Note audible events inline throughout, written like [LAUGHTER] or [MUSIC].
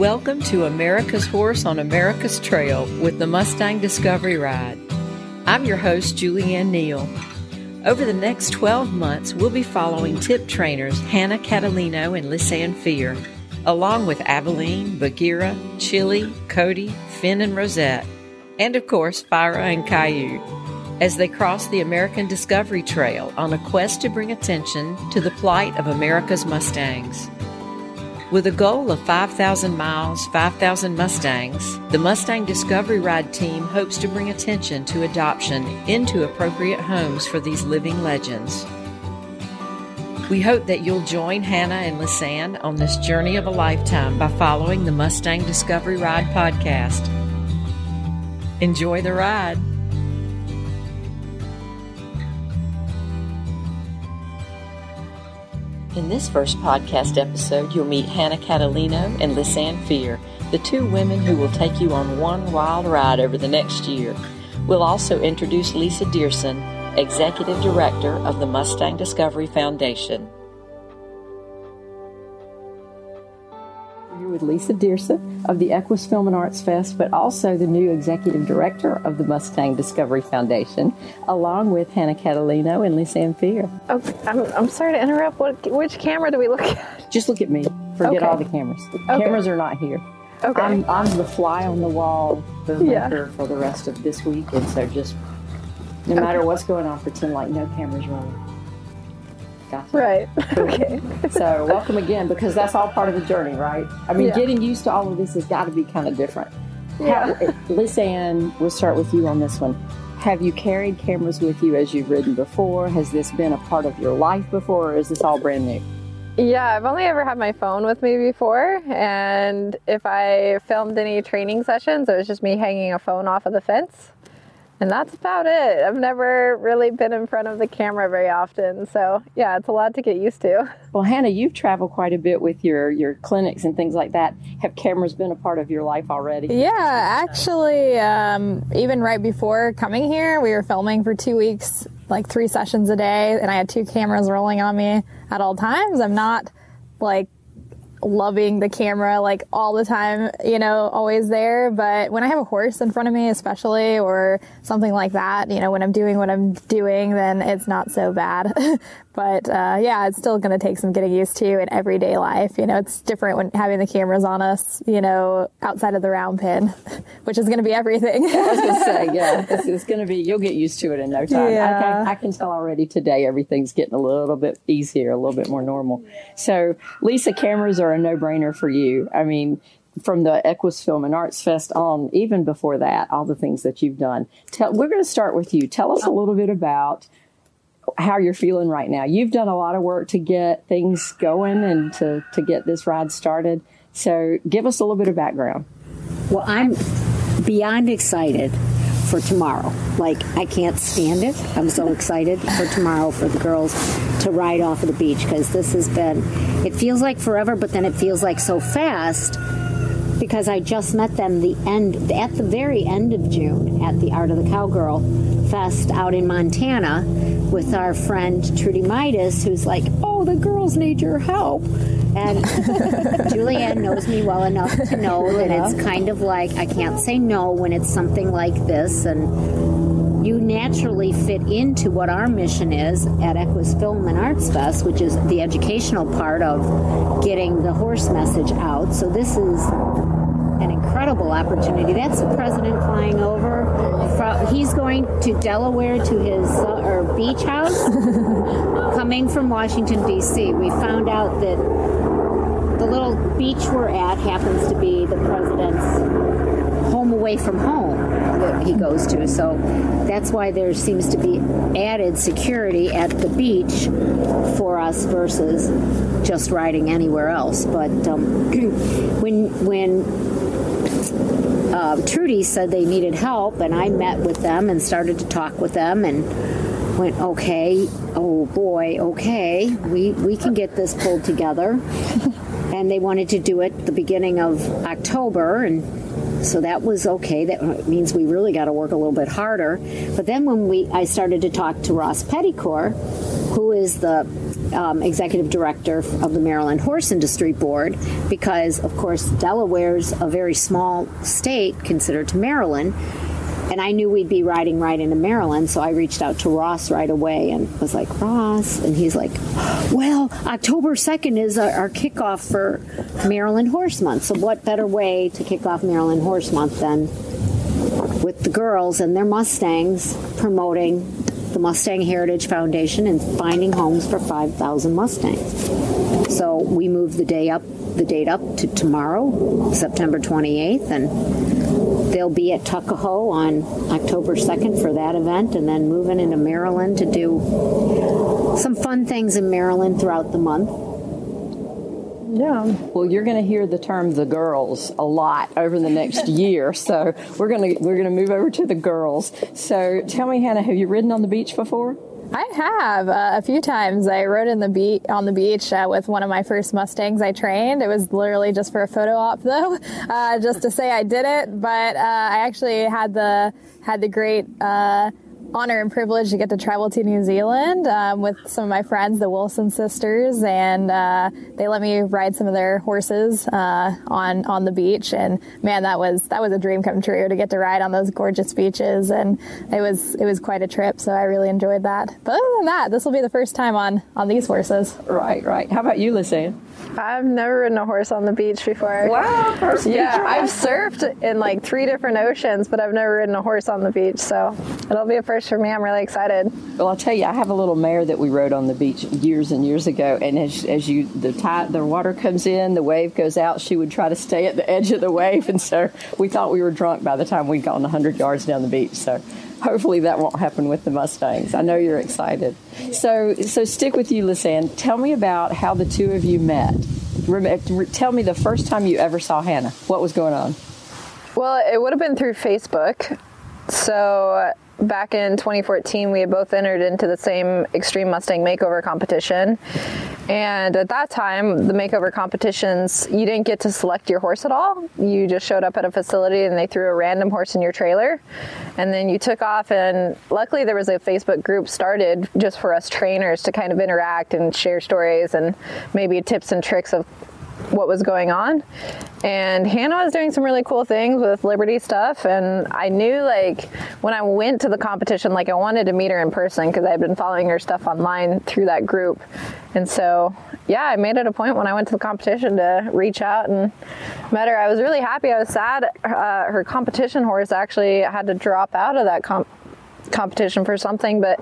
Welcome to America's Horse on America's Trail with the Mustang Discovery Ride. I'm your host, Julianne Neal. Over the next 12 months, we'll be following tip trainers Hannah Catalino and Lisanne Fear, along with Aveline, Bagheera, Chili, Cody, Finn, and Rosette, and of course, Fira and Caillou, as they cross the American Discovery Trail on a quest to bring attention to the plight of America's Mustangs. With a goal of 5,000 miles, 5,000 Mustangs, the Mustang Discovery Ride team hopes to bring attention to adoption into appropriate homes for these living legends. We hope that you'll join Hannah and Lisanne on this journey of a lifetime by following the Mustang Discovery Ride podcast. Enjoy the ride. In this first podcast episode, you'll meet Hannah Catalino and Lisanne Fear, the two women who will take you on one wild ride over the next year. We'll also introduce Lisa Diersen, Executive Director of the Mustang Discovery Foundation. With Lisa Diersen of the Equus Film and Arts Fest, but also the new executive director of the Mustang Discovery Foundation, along with Hannah Catalino and Lisa Fear. Okay, oh, I'm, I'm sorry to interrupt. What, which camera do we look at? Just look at me. Forget okay. all the cameras. The okay. cameras are not here. Okay. I'm, I'm the fly on the wall, the yeah. for the rest of this week, and so just no matter what's going on, pretend like no cameras rolling. Gotcha. Right. [LAUGHS] Okay. so welcome again because that's all part of the journey, right? I mean, yeah. getting used to all of this has got to be kind of different. Yeah. Lisanne, we'll start with you on this one. Have you carried cameras with you as you've ridden before? Has this been a part of your life before, or is this all brand new? Yeah, I've only ever had my phone with me before, and if I filmed any training sessions, it was just me hanging a phone off of the fence and that's about it. I've never really been in front of the camera very often. So, yeah, it's a lot to get used to. [LAUGHS] Well, Hannah, you've traveled quite a bit with your, your clinics and things like that. Have cameras been a part of your life already? Yeah, actually, um, even right before coming here, we were filming for two weeks, like three sessions a day, and I had two cameras rolling on me at all times. I'm not like loving the camera like all the time, you know, always there. But when I have a horse in front of me, especially, or something like that, you know, when I'm doing what I'm doing, then it's not so bad. [LAUGHS] but uh, yeah, it's still going to take some getting used to in everyday life. You know, it's different when having the cameras on us, you know, outside of the round pen, [LAUGHS] which is going to be everything. I was going to say, [LAUGHS] yeah, it's, it's going to be, you'll get used to it in no time. Yeah. I, can, I can tell already today everything's getting a little bit easier, a little bit more normal. So, Lisa, cameras are a no brainer for you. I mean, from the Equus Film and Arts Fest on, even before that, all the things that you've done. Tell, we're going to start with you. Tell us a little bit about how you're feeling right now. You've done a lot of work to get things going and to, to get this ride started. So give us a little bit of background. Well, I'm beyond excited for tomorrow. Like, I can't stand it. I'm so excited for tomorrow for the girls to ride off of the beach because this has been, it feels like forever, but then it feels like so fast because I just met them the end at the very end of June at the Art of the Cowgirl Fest out in Montana with our friend Trudy Midas, who's like, "Oh, the girls need your help." And [LAUGHS] Julianne knows me well enough to know that it's kind of like I can't say no when it's something like this, and you naturally fit into what our mission is at Equus Film and Arts Fest, which is the educational part of getting the horse message out. So this is incredible opportunity. That's the president flying over. He's going to Delaware to his uh, or beach house, [LAUGHS] coming from Washington D.C. We found out that the little beach we're at happens to be the president's home away from home that he goes to. So that's why there seems to be added security at the beach for us versus just riding anywhere else. But um, [CLEARS THROAT] when when uh, Trudy said they needed help, and I met with them and started to talk with them and went, okay, oh boy, okay, we, we can get this pulled together. [LAUGHS] and they wanted to do it the beginning of October, and so that was okay. That means we really got to work a little bit harder. But then when we I started to talk to Ross Peddicord, who is the um, executive director of the Maryland Horse Industry Board, because of course Delaware's a very small state considered to Maryland and I knew we'd be riding right into Maryland, so I reached out to Ross right away and was like, Ross, and he's like, well, October 2nd is our, our kickoff for Maryland Horse Month. So what better way to kick off Maryland Horse Month than with the girls and their Mustangs promoting the Mustang Heritage Foundation and finding homes for 5,000 Mustangs. So we moved the day up, the date up to tomorrow, September 28th, and they'll be at Tuckahoe on October 2nd for that event and then moving into Maryland to do some fun things in Maryland throughout the month. Yeah. Well, you're going to hear the term "the girls" a lot over the next [LAUGHS] year, so we're going to we're going to move over to the girls. So, tell me, Hannah, have you ridden on the beach before? I have uh, a few times. I rode in the beach on the beach uh, with one of my first Mustangs I trained. It was literally just for a photo op, [LAUGHS] though, uh, just to say I did it. But uh, I actually had the had the great uh, honor and privilege to get to travel to New Zealand um, with some of my friends, the Wilson sisters, and uh, they let me ride some of their horses uh, on on the beach. And man, that was that was a dream come true to get to ride on those gorgeous beaches, and it was it was quite a trip. So I really enjoyed that. But other than that, this will be the first time on on these horses. Right, right. How about you, Lisanne? I've never ridden a horse on the beach before. Wow, first yeah, I've surfed in like three different oceans, but I've never ridden a horse on the beach. So it'll be a first for me. I'm really excited. Well, I'll tell you, I have a little mare that we rode on the beach years and years ago, and as, as you the tide, the water comes in, the wave goes out. She would try to stay at the edge of the wave, and so we thought we were drunk by the time we'd gone 100 yards down the beach. So [LAUGHS] hopefully that won't happen with the Mustangs. I know you're excited. So so stick with you, Lisanne. Tell me about how the two of you met tell me the first time you ever saw Hannah. What was going on? Well, it would have been through Facebook. So back in 2014, we had both entered into the same Extreme Mustang Makeover competition. And at that time, the makeover competitions, you didn't get to select your horse at all. You just showed up at a facility and they threw a random horse in your trailer. And then you took off. And luckily, there was a Facebook group started just for us trainers to kind of interact and share stories and maybe tips and tricks of what was going on. And Hannah was doing some really cool things with Liberty stuff. And I knew, like, when I went to the competition, like, I wanted to meet her in person because I'd been following her stuff online through that group. And so, yeah, I made it a point when I went to the competition to reach out and met her. I was really happy. I was sad. Uh, her competition horse actually had to drop out of that comp competition for something, but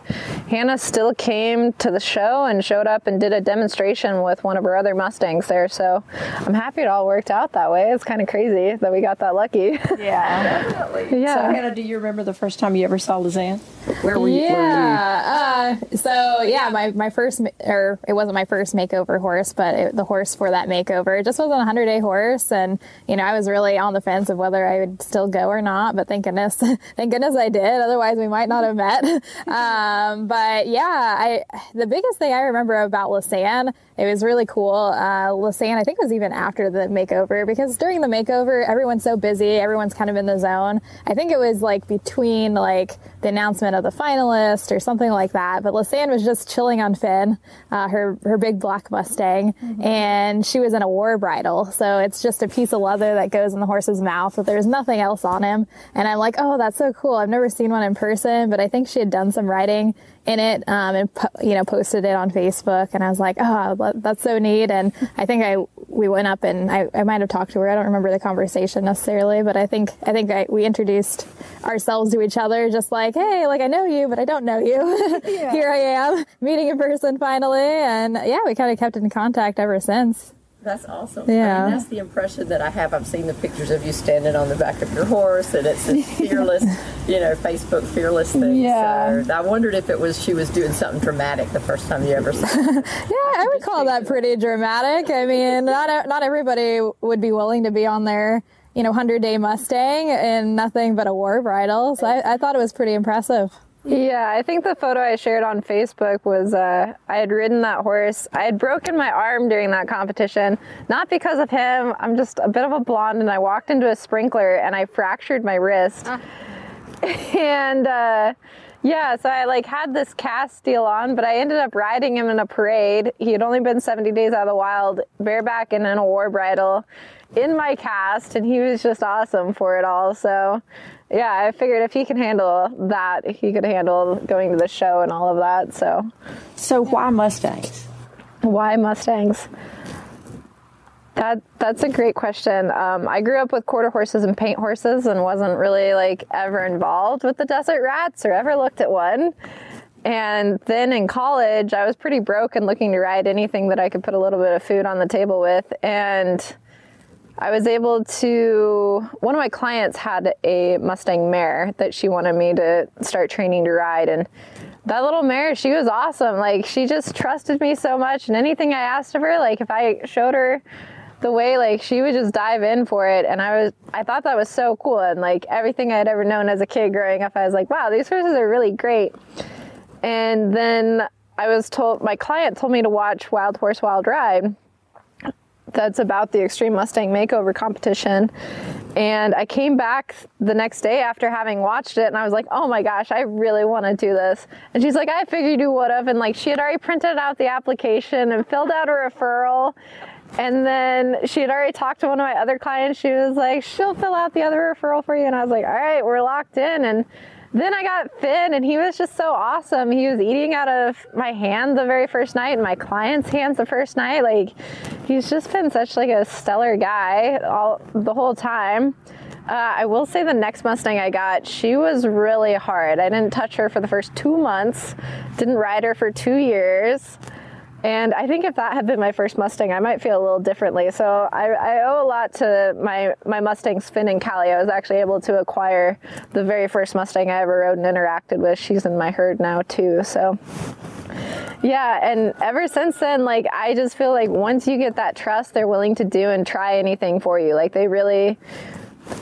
Hannah still came to the show and showed up and did a demonstration with one of her other Mustangs there. So I'm happy it all worked out that way. It's kind of crazy that we got that lucky. [LAUGHS] Yeah, definitely. Yeah. So Hannah, do you remember the first time you ever saw Lisanne? Where were you? Yeah. Were you? Uh, so yeah, my, my first, or it wasn't my first makeover horse, but it, the horse for that makeover. It just was a 100 day horse. And, you know, I was really on the fence of whether I would still go or not, but thank goodness, [LAUGHS] thank goodness I did. Otherwise we might not have met. [LAUGHS] Um, but yeah, I, the biggest thing I remember about Lisanne, it was really cool. Uh, Lisanne, I think was even after the makeover because during the makeover, everyone's so busy. Everyone's kind of in the zone. I think it was like between like the announcement of the finalist or something like that. But Lisanne was just chilling on Finn, uh, her, her big black Mustang, mm-hmm. and she was in a war bridle. So it's just a piece of leather that goes in the horse's mouth, but there's nothing else on him. And I'm like, oh, that's so cool. I've never seen one in person, but I think she had done some writing in it um, and you know posted it on Facebook and I was like oh that's so neat. And I think I we went up and I, I might have talked to her. I don't remember the conversation necessarily but I think I think I, we introduced ourselves to each other just like hey like I know you but I don't know you. [LAUGHS] Yeah. here I am meeting in person finally and yeah we kind of kept in contact ever since that's awesome. Yeah. I mean, that's the impression that I have. I've seen the pictures of you standing on the back of your horse, and it's a [LAUGHS] fearless, you know, Facebook fearless thing. Yeah. So I wondered if it was she was doing something dramatic the first time you ever saw her. [LAUGHS] yeah, I would call that pretty dramatic. I mean, not not everybody would be willing to be on their you know, 100 day Mustang and nothing but a war bridle. So I, I thought it was pretty impressive. Yeah, I think the photo I shared on Facebook was uh, I had ridden that horse. I had broken my arm during that competition, not because of him. I'm just a bit of a blonde, and I walked into a sprinkler and I fractured my wrist. Ah. And uh, Yeah, so I like had this cast deal on, but I ended up riding him in a parade. He had only been 70 days out of the wild, bareback and in a war bridle in my cast, and he was just awesome for it all. So, yeah, I figured if he can handle that, he could handle going to the show and all of that. So, So why Mustangs? why Mustangs? That that's a great question. Um, I grew up with quarter horses and paint horses, and wasn't really like ever involved with the desert rats or ever looked at one. And then in college, I was pretty broke and looking to ride anything that I could put a little bit of food on the table with. And I was able to. One of my clients had a Mustang mare that she wanted me to start training to ride, and that little mare, she was awesome. Like she just trusted me so much, and anything I asked of her, like if I showed her the way, like she would just dive in for it, and I was, I thought that was so cool, and like everything I'd ever known as a kid growing up, I was like, wow, these horses are really great. And then I was told, my client told me to watch Wild Horse Wild Ride that's about the Extreme Mustang Makeover competition. And I came back the next day after having watched it and I was like, oh my gosh, I really want to do this. And she's like, I figured you would have. And like, she had already printed out the application and filled out a referral. And then she had already talked to one of my other clients. She was like, she'll fill out the other referral for you. And I was like, all right, we're locked in. And then I got Finn, and he was just so awesome. He was eating out of my hand the very first night, and my client's hands the first night. Like, he's just been such like a stellar guy all the whole time. Uh, I will say the next Mustang I got, she was really hard. I didn't touch her for the first two months, didn't ride her for two years. And I think if that had been my first Mustang, I might feel a little differently. So I, I owe a lot to my, my Mustangs, Finn and Callie. I was actually able to acquire the very first Mustang I ever rode and interacted with. She's in my herd now too. So yeah, and ever since then, like I just feel like once you get that trust, they're willing to do and try anything for you. Like they really,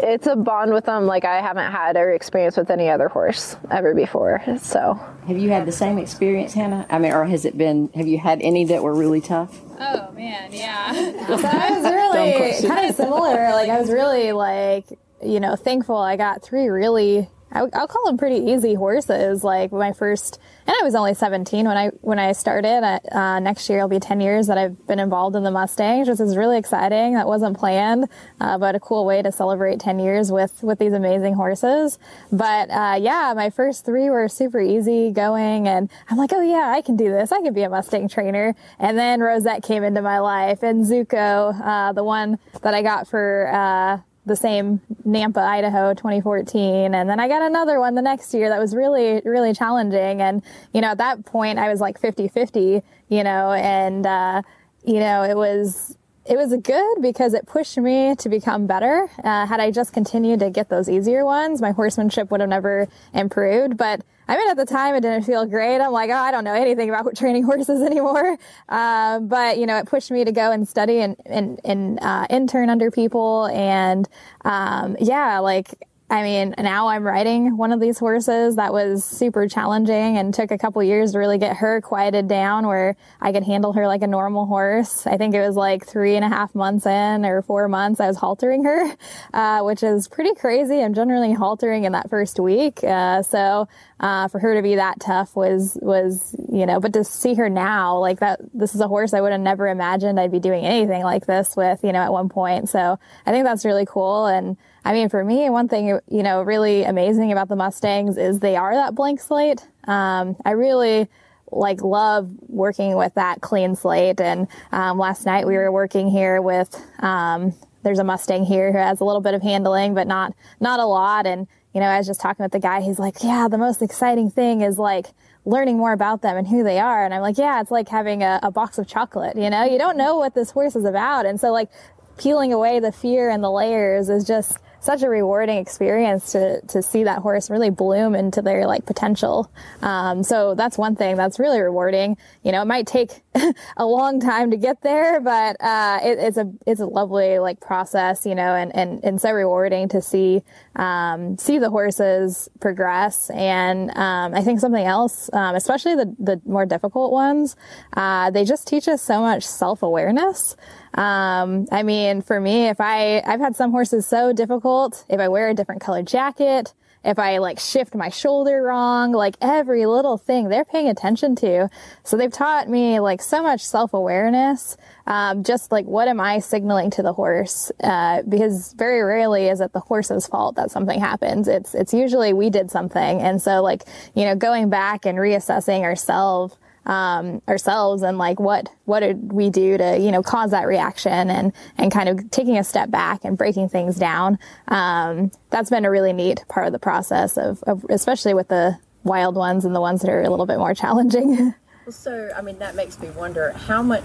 it's a bond with them like I haven't had or experienced with any other horse ever before. So Have you had the same experience, Hannah? I mean, or has it been? Have you had any that were really tough? Oh man, yeah. [LAUGHS] so I was really kind of similar. Like I was really like you know thankful I got three really I, will call them pretty easy horses. Like my first, and I was only 17 when I when I started. Uh, next year will be 10 years that I've been involved in the Mustangs, which is really exciting. That wasn't planned, uh, but a cool way to celebrate 10 years with with these amazing horses. But uh, yeah, my first three were super easy going, and I'm like, oh yeah, I can do this. I can be a Mustang trainer. And then Rosette came into my life, and Zuko, uh, the one that I got for uh, the same Nampa, Idaho 2014. And then I got another one the next year that was really, really challenging. And, you know, at that point I was like 50 50, you know, and, uh, you know, it was, it was good because it pushed me to become better. Uh, had I just continued to get those easier ones, my horsemanship would have never improved. But I mean, at the time, it didn't feel great. I'm like, oh, I don't know anything about training [LAUGHS] horses anymore. Um, but you know, it pushed me to go and study and and, and uh, intern under people, and um, yeah, like I mean, now I'm riding one of these horses that was super challenging and took a couple years to really get her quieted down where I could handle her like a normal horse. I think it was like three and a half months in or four months I was haltering her, [LAUGHS] uh, which is pretty crazy. I'm generally haltering in that first week. Uh, so, uh, for her to be that tough was, was, you know, but to see her now, like that, this is a horse I would have never imagined I'd be doing anything like this with, you know, at one point. So I think that's really cool. And, I mean, for me, one thing, you know, really amazing about the Mustangs is they are that blank slate. Um, I really like love working with that clean slate. And um, last night we were working here with, um, there's a Mustang here who has a little bit of handling, but not, not a lot. And, you know, I was just talking with the guy, he's like, yeah, the most exciting thing is like, learning more about them and who they are. And I'm like, yeah, it's like having a, a, box of chocolate, you know, you don't know what this horse is about. And so like peeling away the fear and the layers is just, such a rewarding experience to to see that horse really bloom into their like potential. Um, so that's one thing that's really rewarding. You know, it might take [LAUGHS] a long time to get there, but uh, it, it's a it's a lovely like process. You know, and and, and so rewarding to see um, see the horses progress. And um, I think something else, um, especially the the more difficult ones, uh, they just teach us so much self awareness. Um, I mean, for me, if I, I've had some horses so difficult, if I wear a different colored jacket, if I like shift my shoulder wrong, like every little thing they're paying attention to. So they've taught me like so much self awareness. Um, just like what am I signaling to the horse? Uh, because very rarely is it the horse's fault that something happens. It's it's usually we did something, and so like you know going back and reassessing ourselves um, ourselves and like what what did we do to you know cause that reaction and and kind of taking a step back and breaking things down. Um, that's been a really neat part of the process of, of especially with the wild ones and the ones that are a little bit more challenging. [LAUGHS] So I mean that makes me wonder how much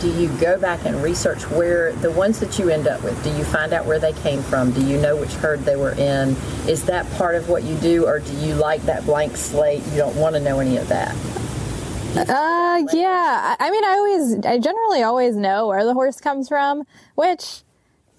do you go back and research where the ones that you end up with do you find out where they came from do you know which herd they were in is that part of what you do or do you like that blank slate you don't want to know any of that uh, yeah. I mean, I always, I generally always know where the horse comes from, which,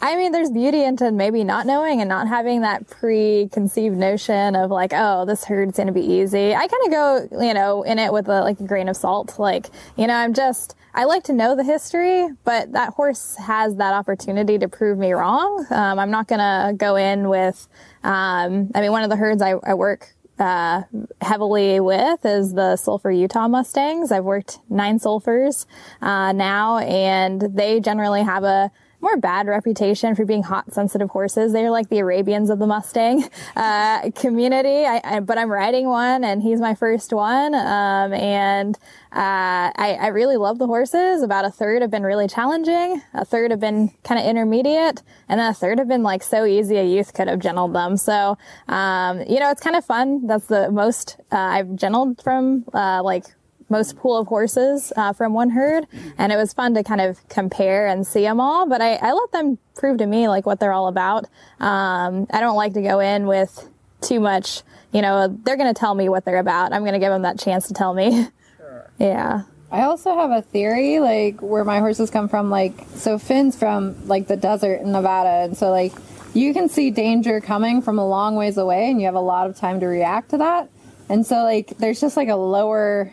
I mean, there's beauty into maybe not knowing and not having that preconceived notion of like, oh, this herd's going to be easy. I kind of go, you know, in it with a, like a grain of salt. Like, you know, I'm just, I like to know the history, but that horse has that opportunity to prove me wrong. Um, I'm not going to go in with, um, I mean, one of the herds I, I work uh, heavily with is the Sulphur Utah Mustangs. I've worked nine Sulphurs uh, now, and they generally have a more bad reputation for being hot sensitive horses. They're like the Arabians of the Mustang [LAUGHS] uh, community. I, I, but I'm riding one, and he's my first one. Um, and uh, I, I, really love the horses. About a third have been really challenging. A third have been kind of intermediate, and then a third have been like so easy a youth could have gentled them. So um, you know, it's kind of fun. That's the most uh, I've gentled from uh, like most pool of horses uh, from one herd, and it was fun to kind of compare and see them all. But I, I let them prove to me like what they're all about. Um, I don't like to go in with too much. You know, they're going to tell me what they're about. I'm going to give them that chance to tell me. [LAUGHS] Sure. yeah. I also have a theory, like where my horses come from. Like, so Finn's from like the desert in Nevada, and so like you can see danger coming from a long ways away, and you have a lot of time to react to that. And so like there's just like a lower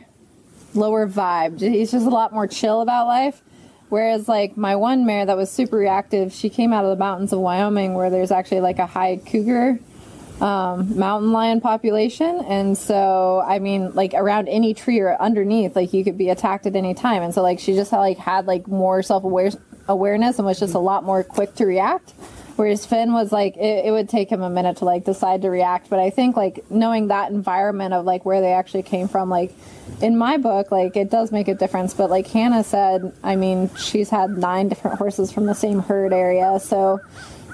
lower vibe. He's just a lot more chill about life. Whereas, like my one mare that was super reactive, she came out of the mountains of Wyoming where there's actually like a high cougar um, mountain lion population. And so, I mean, like around any tree or underneath, like you could be attacked at any time. And so, like, she just had, like had like more self awareness and was just a lot more quick to react. Whereas Finn was like, it, it, would take him a minute to like decide to react. But I think like knowing that environment of like where they actually came from, like in my book, like it does make a difference. But like Hannah said, I mean, she's had nine different horses from the same herd area. So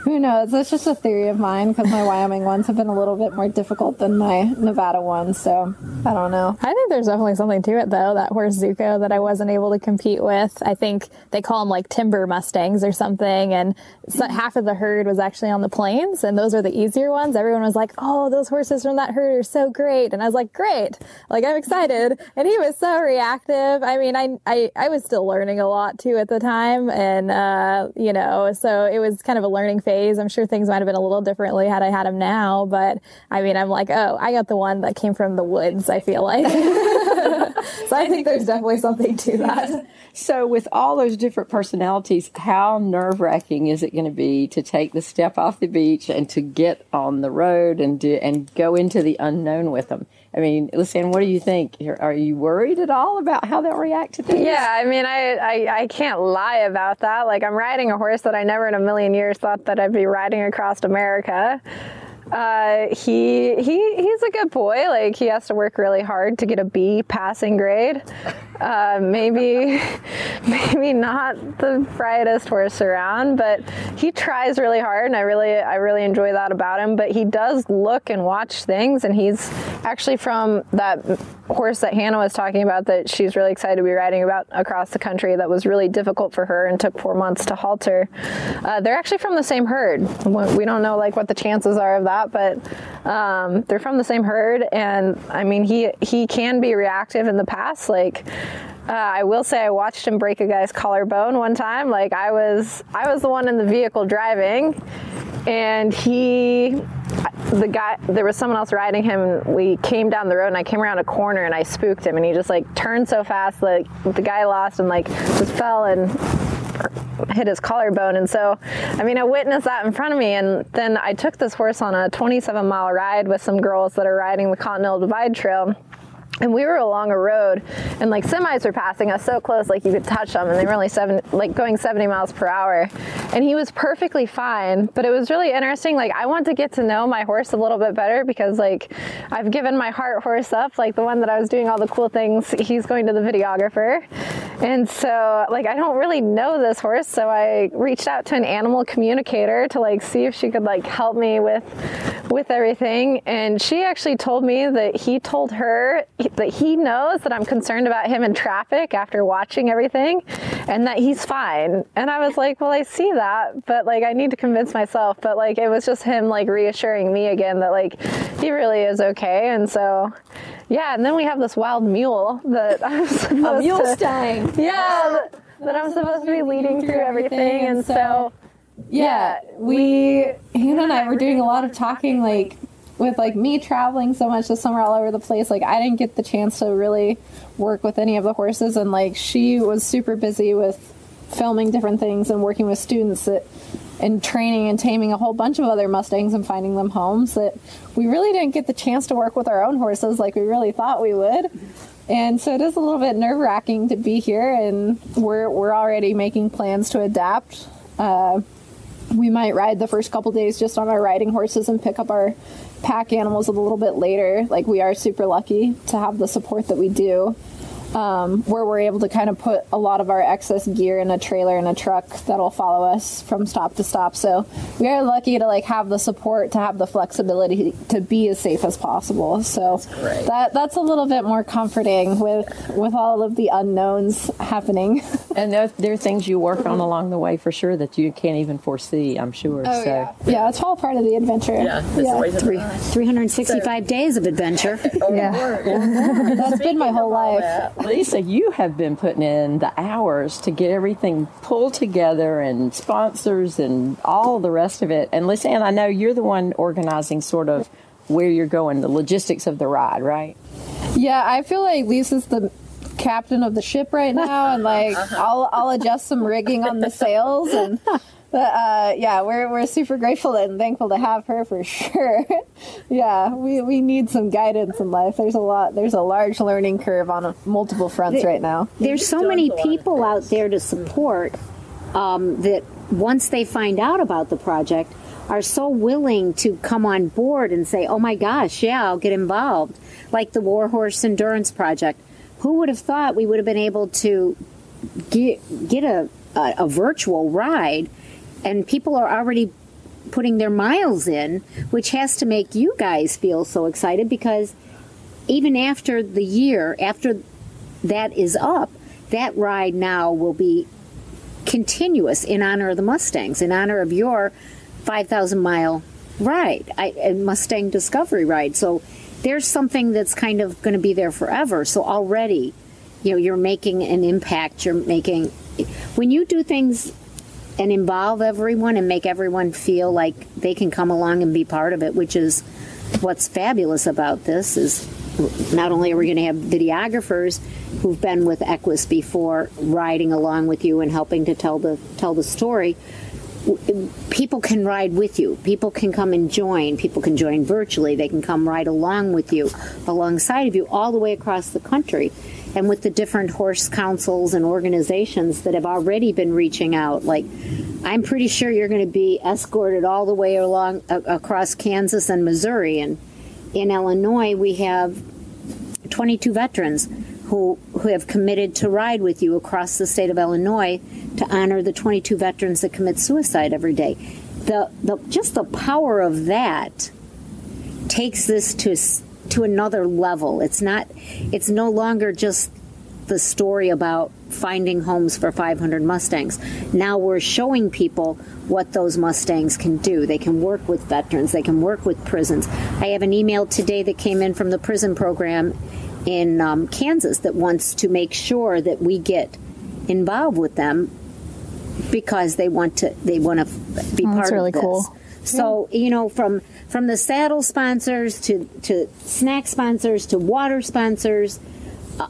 [LAUGHS] who knows? That's just a theory of mine because my Wyoming ones have been a little bit more difficult than my Nevada ones. So I don't know. I think there's definitely something to it though. That horse Zuko that I wasn't able to compete with. I think they call them like timber mustangs or something. And so half of the herd was actually on the plains, and those are the easier ones. Everyone was like, "Oh, those horses from that herd are so great," and I was like, "Great!" Like I'm excited. And he was so reactive. I mean, I I, I was still learning a lot too at the time, and uh, you know, so it was kind of a learning phase phase. I'm sure things might have been a little differently had I had him now, but I mean, I'm like, oh, I got the one that came from the woods, I feel like. [LAUGHS] so I think there's definitely something to that. [LAUGHS] So, with all those different personalities, how nerve wracking is it going to be to take the step off the beach and to get on the road and do, and go into the unknown with them? I mean, Lisanne, what do you think? Are you worried at all about how they'll react to things? Yeah, I mean, I, I, I can't lie about that. Like, I'm riding a horse that I never in a million years thought that I'd be riding across America. Uh, he he he's a good boy. Like he has to work really hard to get a B passing grade. Uh, maybe [LAUGHS] maybe not the brightest horse around, but he tries really hard, and I really I really enjoy that about him. But he does look and watch things, and he's actually from that horse that Hannah was talking about that she's really excited to be riding about across the country. That was really difficult for her and took four months to halter. Uh, they're actually from the same herd. We don't know like what the chances are of that but um, they're from the same herd. And I mean, he he can be reactive in the past. Like uh, I will say, I watched him break a guy's collarbone one time. Like I was I was the one in the vehicle driving, and he the guy there was someone else riding him and we came down the road and I came around a corner and I spooked him and he just like turned so fast like the guy lost and like just fell and hit his collarbone. And so, I mean, I witnessed that in front of me. And then I took this horse on a 27 mile ride with some girls that are riding the Continental Divide Trail and we were along a road and like semis were passing us so close like you could touch them and they were only seven like going 70 miles per hour. And he was perfectly fine but it was really interesting like i want to get to know my horse a little bit better because like i've given my heart horse up like the one that i was doing all the cool things he's going to the videographer. And so like i don't really know this horse so i reached out to an animal communicator to like see if she could like help me with with everything. And she actually told me that he told her that he knows that I'm concerned about him in traffic after watching everything and that he's fine. And I was like, well, I see that, but like I need to convince myself. But like it was just him like reassuring me again that like he really is okay. And so yeah, and then we have this wild mule that I'm [LAUGHS] supposed a mule to, stang. Yeah, that, that I'm supposed to be leading through everything. And so yeah, we Hannah and I were doing a lot of talking like with like me traveling so much this summer all over the place, like I didn't get the chance to really work with any of the horses, and like she was super busy with filming different things and working with students that and training and taming a whole bunch of other mustangs and finding them homes that we really didn't get the chance to work with our own horses like we really thought we would. And so it is a little bit nerve wracking to be here and we're we're already making plans to adapt. Uh, we might ride the first couple days just on our riding horses and pick up our pack animals a little bit later. Like we are super lucky to have the support that we do um, where we're able to kind of put a lot of our excess gear in a trailer and a truck that'll follow us from stop to stop. So we are lucky to like have the support to have the flexibility to be as safe as possible. So that's that that's a little bit more comforting with with all of the unknowns happening. [LAUGHS] and there, there are things you work on along the way for sure that you can't even foresee. I'm sure. Oh, so yeah. yeah, it's all part of the adventure. Yeah, that's always Three, 365 days of adventure. [LAUGHS] Yeah. [LAUGHS] That's been my whole life. Lisa, you have been putting in the hours to get everything pulled together and sponsors and all the rest of it. And Lisa, I know you're the one organizing sort of where you're going, the logistics of the ride, right? Yeah, I feel like Lisa's the captain of the ship right now, and like [LAUGHS] uh-huh. I'll I'll adjust some rigging on the sails, and but uh, yeah, we're we're super grateful and thankful to have her for [LAUGHS] sure. yeah, we we need some guidance in life. There's a lot. There's a large learning curve on a, multiple fronts right now. There's so many people out there to support um, that once they find out about the project are so willing to come on board and say, "Oh my gosh, yeah, I'll get involved." Like the Warhorse Endurance Project. Who would have thought we would have been able to get get a a, a virtual ride, and people are already putting their miles in, which has to make you guys feel so excited because even after the year, after that is up, that ride now will be continuous in honor of the Mustangs, in honor of your 5,000 mile ride, I, Mustang Discovery ride. So there's something that's kind of going to be there forever. So already, you know, you're making an impact. You're making, when you do things and involve everyone and make everyone feel like they can come along and be part of it, which is what's fabulous about this is not only are we going to have videographers who've been with Equus before riding along with you and helping to tell the tell the story people can ride with you. People can come and join. People can join virtually. They can come ride along with you alongside of you all the way across the country and with the different horse councils and organizations that have already been reaching out like i'm pretty sure you're going to be escorted all the way along a- across kansas and missouri and in illinois we have 22 veterans who, who have committed to ride with you across the state of Illinois to honor the 22 veterans that commit suicide every day. The, the just the power of that takes this to to another level. It's not it's no longer just the story about finding homes for 500 Mustangs. Now we're showing people what those Mustangs can do. They can work with veterans, they can work with prisons. I have an email today that came in from the prison program in um, Kansas that wants to make sure that we get involved with them because they want to they want to be Oh, part that's really of this. cool. So you know, from from the saddle sponsors to to snack sponsors to water sponsors, uh,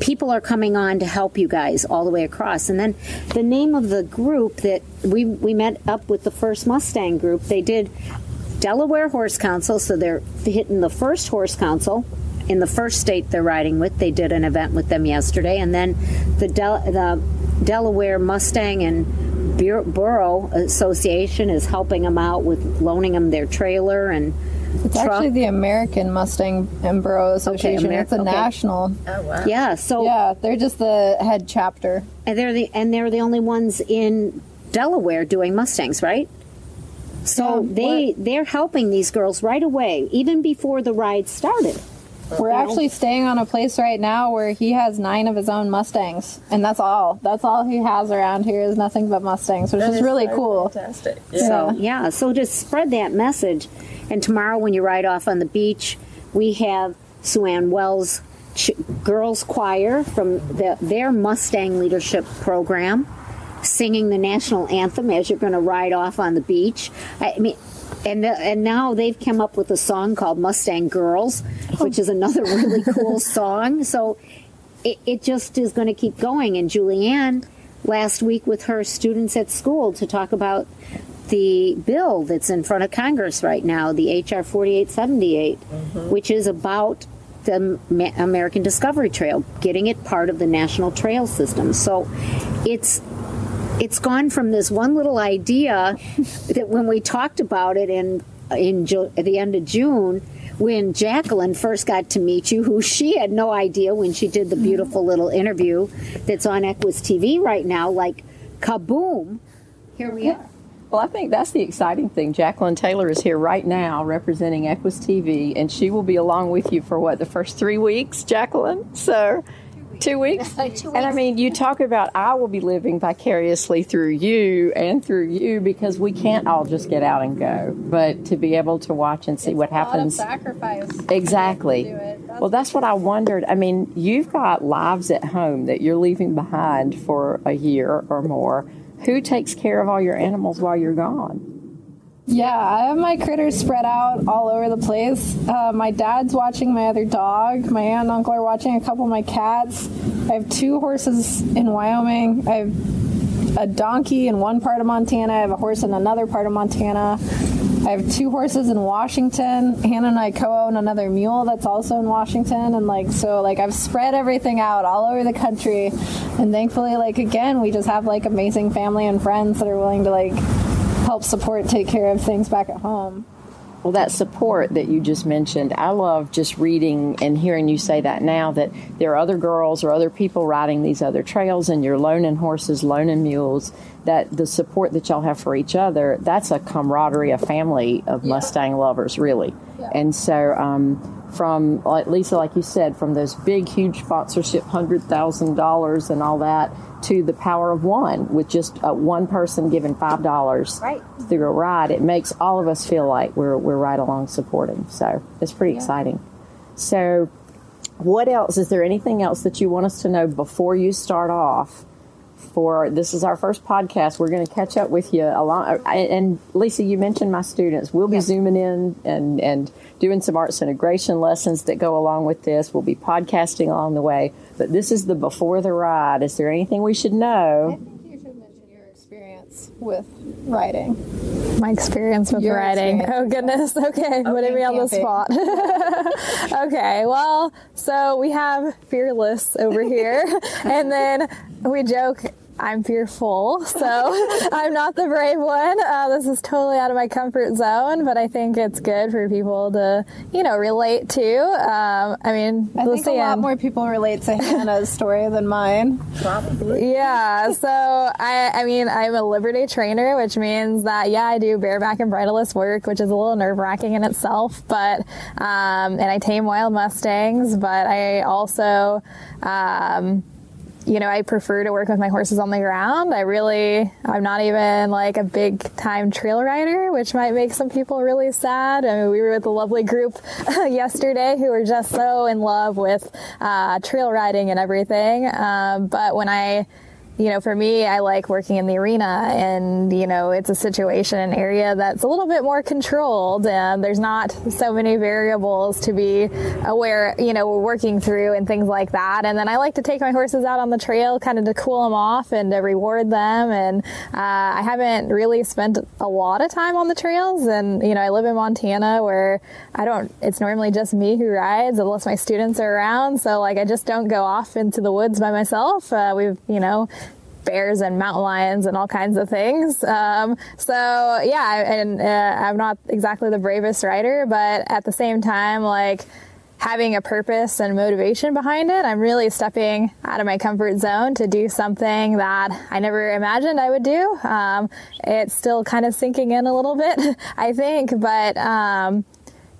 people are coming on to help you guys all the way across. And then the name of the group that we we met up with the first Mustang group, they did Delaware Horse Council, so they're hitting the first horse council in the first state they're riding with. They did an event with them yesterday, and then the Del- the Delaware Mustang and Bur- Burro Association is helping them out with loaning them their trailer and It's truck. actually the American Mustang and Burro Association. Amer- it's a okay. national. Oh, yeah. So Yeah, they're just the head chapter. and they're the and they're the only ones in Delaware doing Mustangs, right? So Yeah, they they're helping these girls right away, even before the ride started. We're actually staying on a place right now where he has nine of his own Mustangs, and that's all. That's all he has around here is nothing but Mustangs, which is really cool. Fantastic. So yeah, so just spread that message, and tomorrow when you ride off on the beach, we have Sue Ann Wells Ch- Girls Choir from the, their Mustang Leadership Program, singing the national anthem as you're going to ride off on the beach. I mean. And, uh, and now they've come up with a song called Mustang Girls, which is another really [LAUGHS] cool song. So it, it just is going to keep going. And Julianne last week with her students at school to talk about the bill that's in front of Congress right now, the HR 4878, mm-hmm. which is about the American Discovery Trail, getting it part of the national trail system. So it's it's gone from this one little idea that when we talked about it in in Ju- at the end of June when Jacqueline first got to meet you who she had no idea when she did the mm-hmm. beautiful little interview that's on Equus TV right now like kaboom here we are Well, I think that's the exciting thing. Jacqueline Taylor is here right now representing Equus TV, and she will be along with you for what, the first three weeks, Jacqueline? So, two weeks? And I mean, you talk about I will be living vicariously through you and through you because we can't all just get out and go, but to be able to watch and see what happens. sacrifice. Exactly. That's Well, that's what I wondered. I mean, you've got lives at home that you're leaving behind for a year or more. Who takes care of all your animals while you're gone? Yeah, I have my critters spread out all over the place. Uh, my dad's watching my other dog. My aunt and uncle are watching a couple of my cats. I have two horses in Wyoming. I have a donkey in one part of Montana. I have a horse in another part of Montana. I have two horses in Washington. Hannah and I co-own another mule that's also in Washington, and like so, like I've spread everything out all over the country, and thankfully, like again, we just have like amazing family and friends that are willing to like help support, take care of things back at home. Well, that support that you just mentioned, I love just reading and hearing you say that now that there are other girls or other people riding these other trails and you're loaning horses, loaning mules, that the support that y'all have for each other, that's a camaraderie, a family of Mustang lovers, really. And so, um, from like Lisa, like you said, from those big, huge sponsorship, hundred thousand dollars and all that, to the power of one, with just uh, one person giving five dollars Right. through a ride, it makes all of us feel like we're we're right along supporting. So it's pretty exciting. So, what else? Is there anything else that you want us to know before you start off? For this is our first podcast, we're going to catch up with you along. Uh, and Lisa, you mentioned my students. We'll be zooming in and and doing some arts integration lessons that go along with this. We'll be podcasting along the way. But this is the before the ride. Is there anything we should know? think you should mention your experience with riding. My experience with Your riding. experience. Oh goodness. [LAUGHS] Okay, putting me on the spot. [LAUGHS] okay, well, so we have fearless over here, [LAUGHS] and then we joke. I'm fearful, so [LAUGHS] I'm not the brave one. Uh, this is totally out of my comfort zone, but I think it's good for people to, you know, relate to. Um, I mean, I think a lot more people relate to Hannah's [LAUGHS] story than mine. Probably. Yeah, so I, I mean, I'm a Liberty trainer, which means that yeah, I do bareback and bridleless work, which is a little nerve wracking in itself. But um, and I tame wild mustangs, but I also. Um, you know, I prefer to work with my horses on the ground. I really, I'm not even like a big time trail rider, which might make some people really sad. I mean, we were with a lovely group [LAUGHS] yesterday who were just so in love with uh, trail riding and everything. Um, but when I, you know, for me, I like working in the arena, and you know, it's a situation, an area that's a little bit more controlled, and there's not so many variables to be aware, you know, working through and things like that. And then I like to take my horses out on the trail, kind of to cool them off and to reward them. And uh, I haven't really spent a lot of time on the trails, and you know, I live in Montana where I don't. It's normally just me who rides, unless my students are around. So like, I just don't go off into the woods by myself. Uh, we've you know bears and mountain lions and all kinds of things. Um, so yeah, and uh, I'm not exactly the bravest rider, but at the same time, like having a purpose and motivation behind it, I'm really stepping out of my comfort zone to do something that I never imagined I would do. Um, it's still kind of sinking in a little bit, [LAUGHS] I think, but um,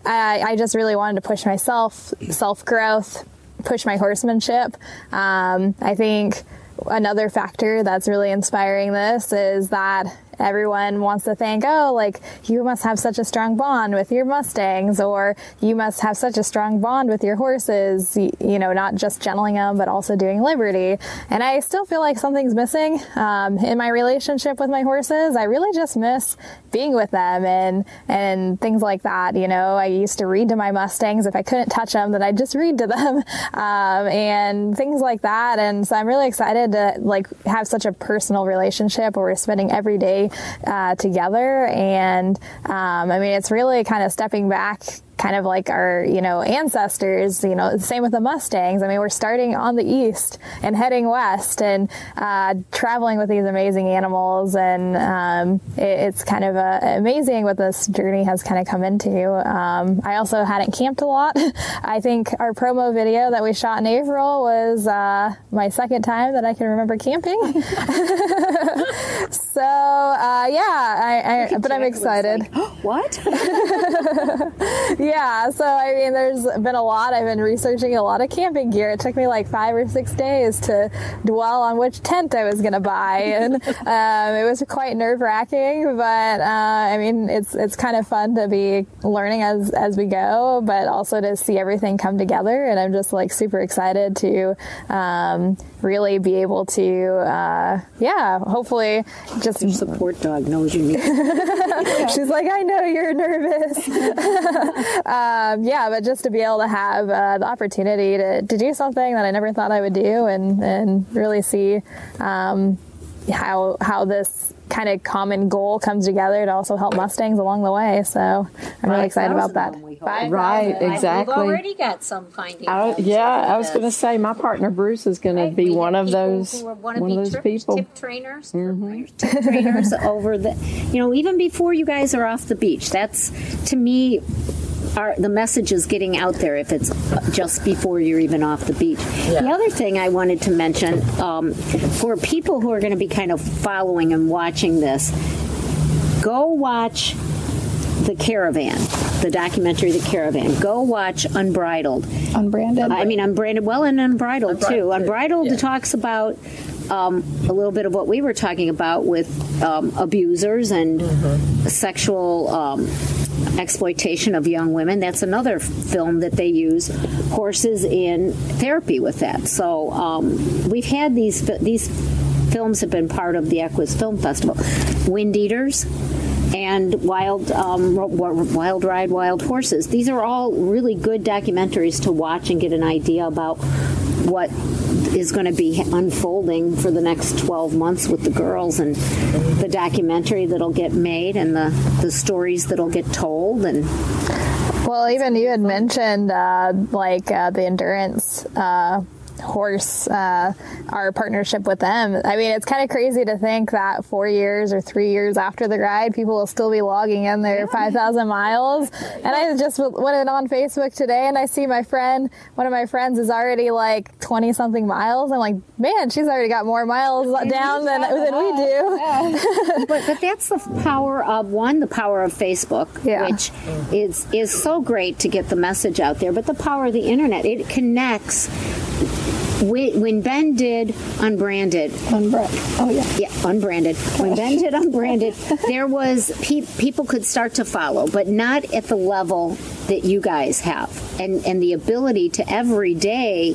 I, I, just really wanted to push myself, self growth, push my horsemanship. Um, I think another factor that's really inspiring this is that everyone wants to think, oh, like you must have such a strong bond with your Mustangs, or you must have such a strong bond with your horses, you know, not just gentling them, but also doing liberty. And I still feel like something's missing um, in my relationship with my horses. I really just miss being with them and and things like that. You know, I used to read to my Mustangs if I couldn't touch them, then I'd just read to them, [LAUGHS] um, and things like that. And so I'm really excited to like have such a personal relationship where we're spending every day uh, together. And um, I mean, it's really kind of stepping back kind of like our, you know, ancestors, you know, same with the Mustangs. I mean, we're starting on the east and heading west and uh, traveling with these amazing animals. And um, it, it's kind of uh, amazing what this journey has kind of come into. Um, I also hadn't camped a lot. [LAUGHS] I think our promo video that we shot in April was uh, my second time that I can remember camping. [LAUGHS] so, uh, yeah, I, I but I'm excited. Like, oh, [GASPS] what? [LAUGHS] yeah, so I mean, there's been a lot. I've been researching a lot of camping gear. It took me like five or six days to dwell on which tent I was going to buy, and [LAUGHS] um, it was quite nerve wracking. But uh, I mean, it's it's kind of fun to be learning as as we go, but also to see everything come together. And I'm just like super excited to um, really be able to, uh, yeah, hopefully just Your support dog knows you need. [LAUGHS] [LAUGHS] She's like, I know you're nervous. Um, yeah, but just to be able to have uh, the opportunity to, to do something that I never thought I would do and, and really see um, how how this kind of common goal comes together to also help Mustangs along the way. So I'm really excited about that. Right, exactly. We've already got some finding. I, yeah, I was going to say my partner Bruce is going Right, to be we one of those one of those trip- people. Tip trainers. [LAUGHS] tip trainers over the you know even before you guys are off the beach that's to me our, the message is getting out there if it's just before you're even off the beach. The other thing I wanted to mention um, for people who are going to be kind of following and watching this, go watch the caravan, the documentary The Caravan. Go watch Unbridled. Unbranded. I mean, unbranded, well, and unbridled, too. Unbridled talks about um, a little bit of what we were talking about with um, abusers and sexual um, exploitation of young women. That's another film that they use horses in therapy with that. So um, we've had these these films have been part of the Equus Film Festival. Wind Eaters and Wild um, Wild Ride Wild Horses. These are all really good documentaries to watch and get an idea about what is going to be unfolding for the next 12 months with the girls and the documentary that'll get made and the, the stories that'll get told and Well, even you had mentioned uh, like uh, the endurance uh, horse, uh, our partnership with them. I mean, it's kind of crazy to think that four years or three years after the ride, people will still be logging in their 5,000 miles. And I just went on Facebook today and I see my friend, one of my friends is already like 20 something miles. I'm like, man, she's already got more miles down than, than we do. [LAUGHS] but, but that's the power of one the power of facebook Yeah. which is is so great to get the message out there but the power of the internet it connects when, when Ben did Unbranded, Unbread. Oh yeah. yeah, unbranded. When Ben did unbranded, [LAUGHS] there was pe- people could start to follow, but not at the level that you guys have, and and the ability to every day,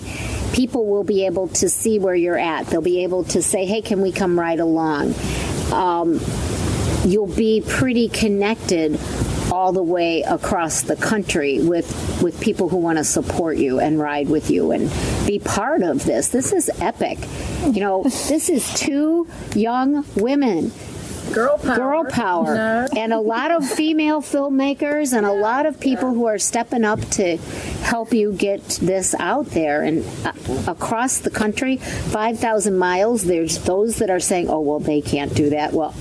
people will be able to see where you're at. They'll be able to say, "Hey, can we come right along?" Um, you'll be pretty connected all the way across the country with with people who want to support you and ride with you and be part of this. This is epic. You know, [LAUGHS] this is two young women. Girl power. girl power. And a lot of female filmmakers and a lot of people who are stepping up to help you get this out there. And uh, across the country 5000 miles there's those that are saying oh well they can't do that. Well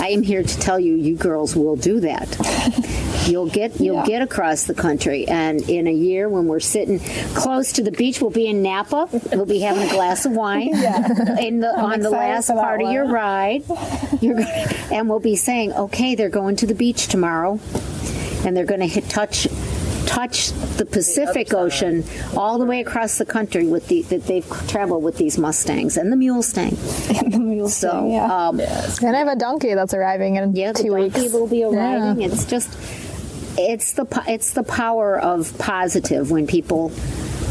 i am here to tell you you girls will do that. [LAUGHS] You'll get you'll Yeah. get across the country and in a year when we're sitting close to the beach we'll be in napa. We'll be having a glass of wine [LAUGHS] in the on the last part of your ride. You're gonna, and we'll be saying, okay, they're going to the beach tomorrow, and they're going to hit touch touch the Pacific Ocean all the way across the country with the that they've traveled with these Mustangs and the Mulestang. [LAUGHS] the mule So, thing, yeah. um, And I have a donkey that's arriving in yeah, the two donkey weeks. will be arriving. Yeah. It's just it's the it's the power of positive when people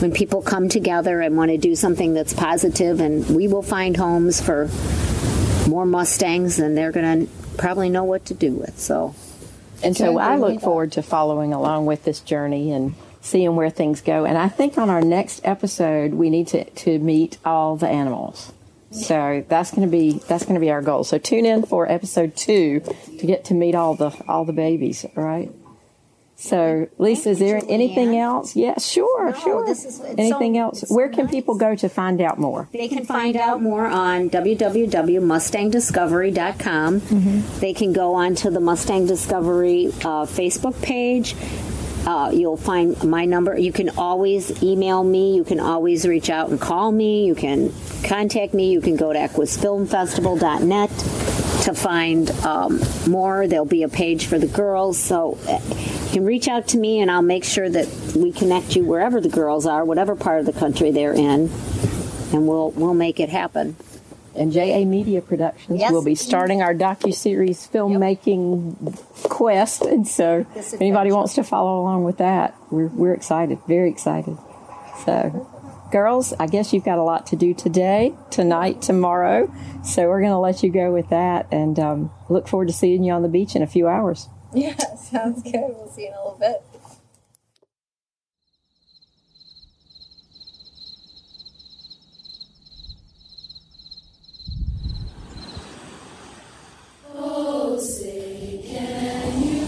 when people come together and want to do something that's positive and we will find homes for more Mustangs than they're going to probably know what to do with. So And so I look forward to following along with this journey and seeing where things go. And I think on our next episode, we need to, to meet all the animals. So that's going to be that's going to be our goal. So tune in for episode two to get to meet all the all the babies. All right. So Lisa, is there anything else? Yeah, sure, sure. this is- anything so- else? Where so can nice. people go to find out more? They can find out more on www.mustangdiscovery.com. They can go onto the Mustang Discovery uh, Facebook page. Uh, you'll find my number. You can always email me. You can always reach out and call me. You can contact me. You can go to equusfilmfestival.net to find um, more. There'll be a page for the girls. So uh, you can reach out to me and I'll make sure that we connect you wherever the girls are, whatever part of the country they're in and we'll we'll make it happen. and JA Media Productions Yes. will be starting our docu series filmmaking quest, and so if anybody wants to follow along with that, we're we're excited, very excited. So, girls, I guess you've got a lot to do today, tonight, tomorrow. So we're going to let you go with that and um, look forward to seeing you on the beach in a few hours. Yeah, [LAUGHS] sounds good. We'll see you in a little bit. Oh, say can you?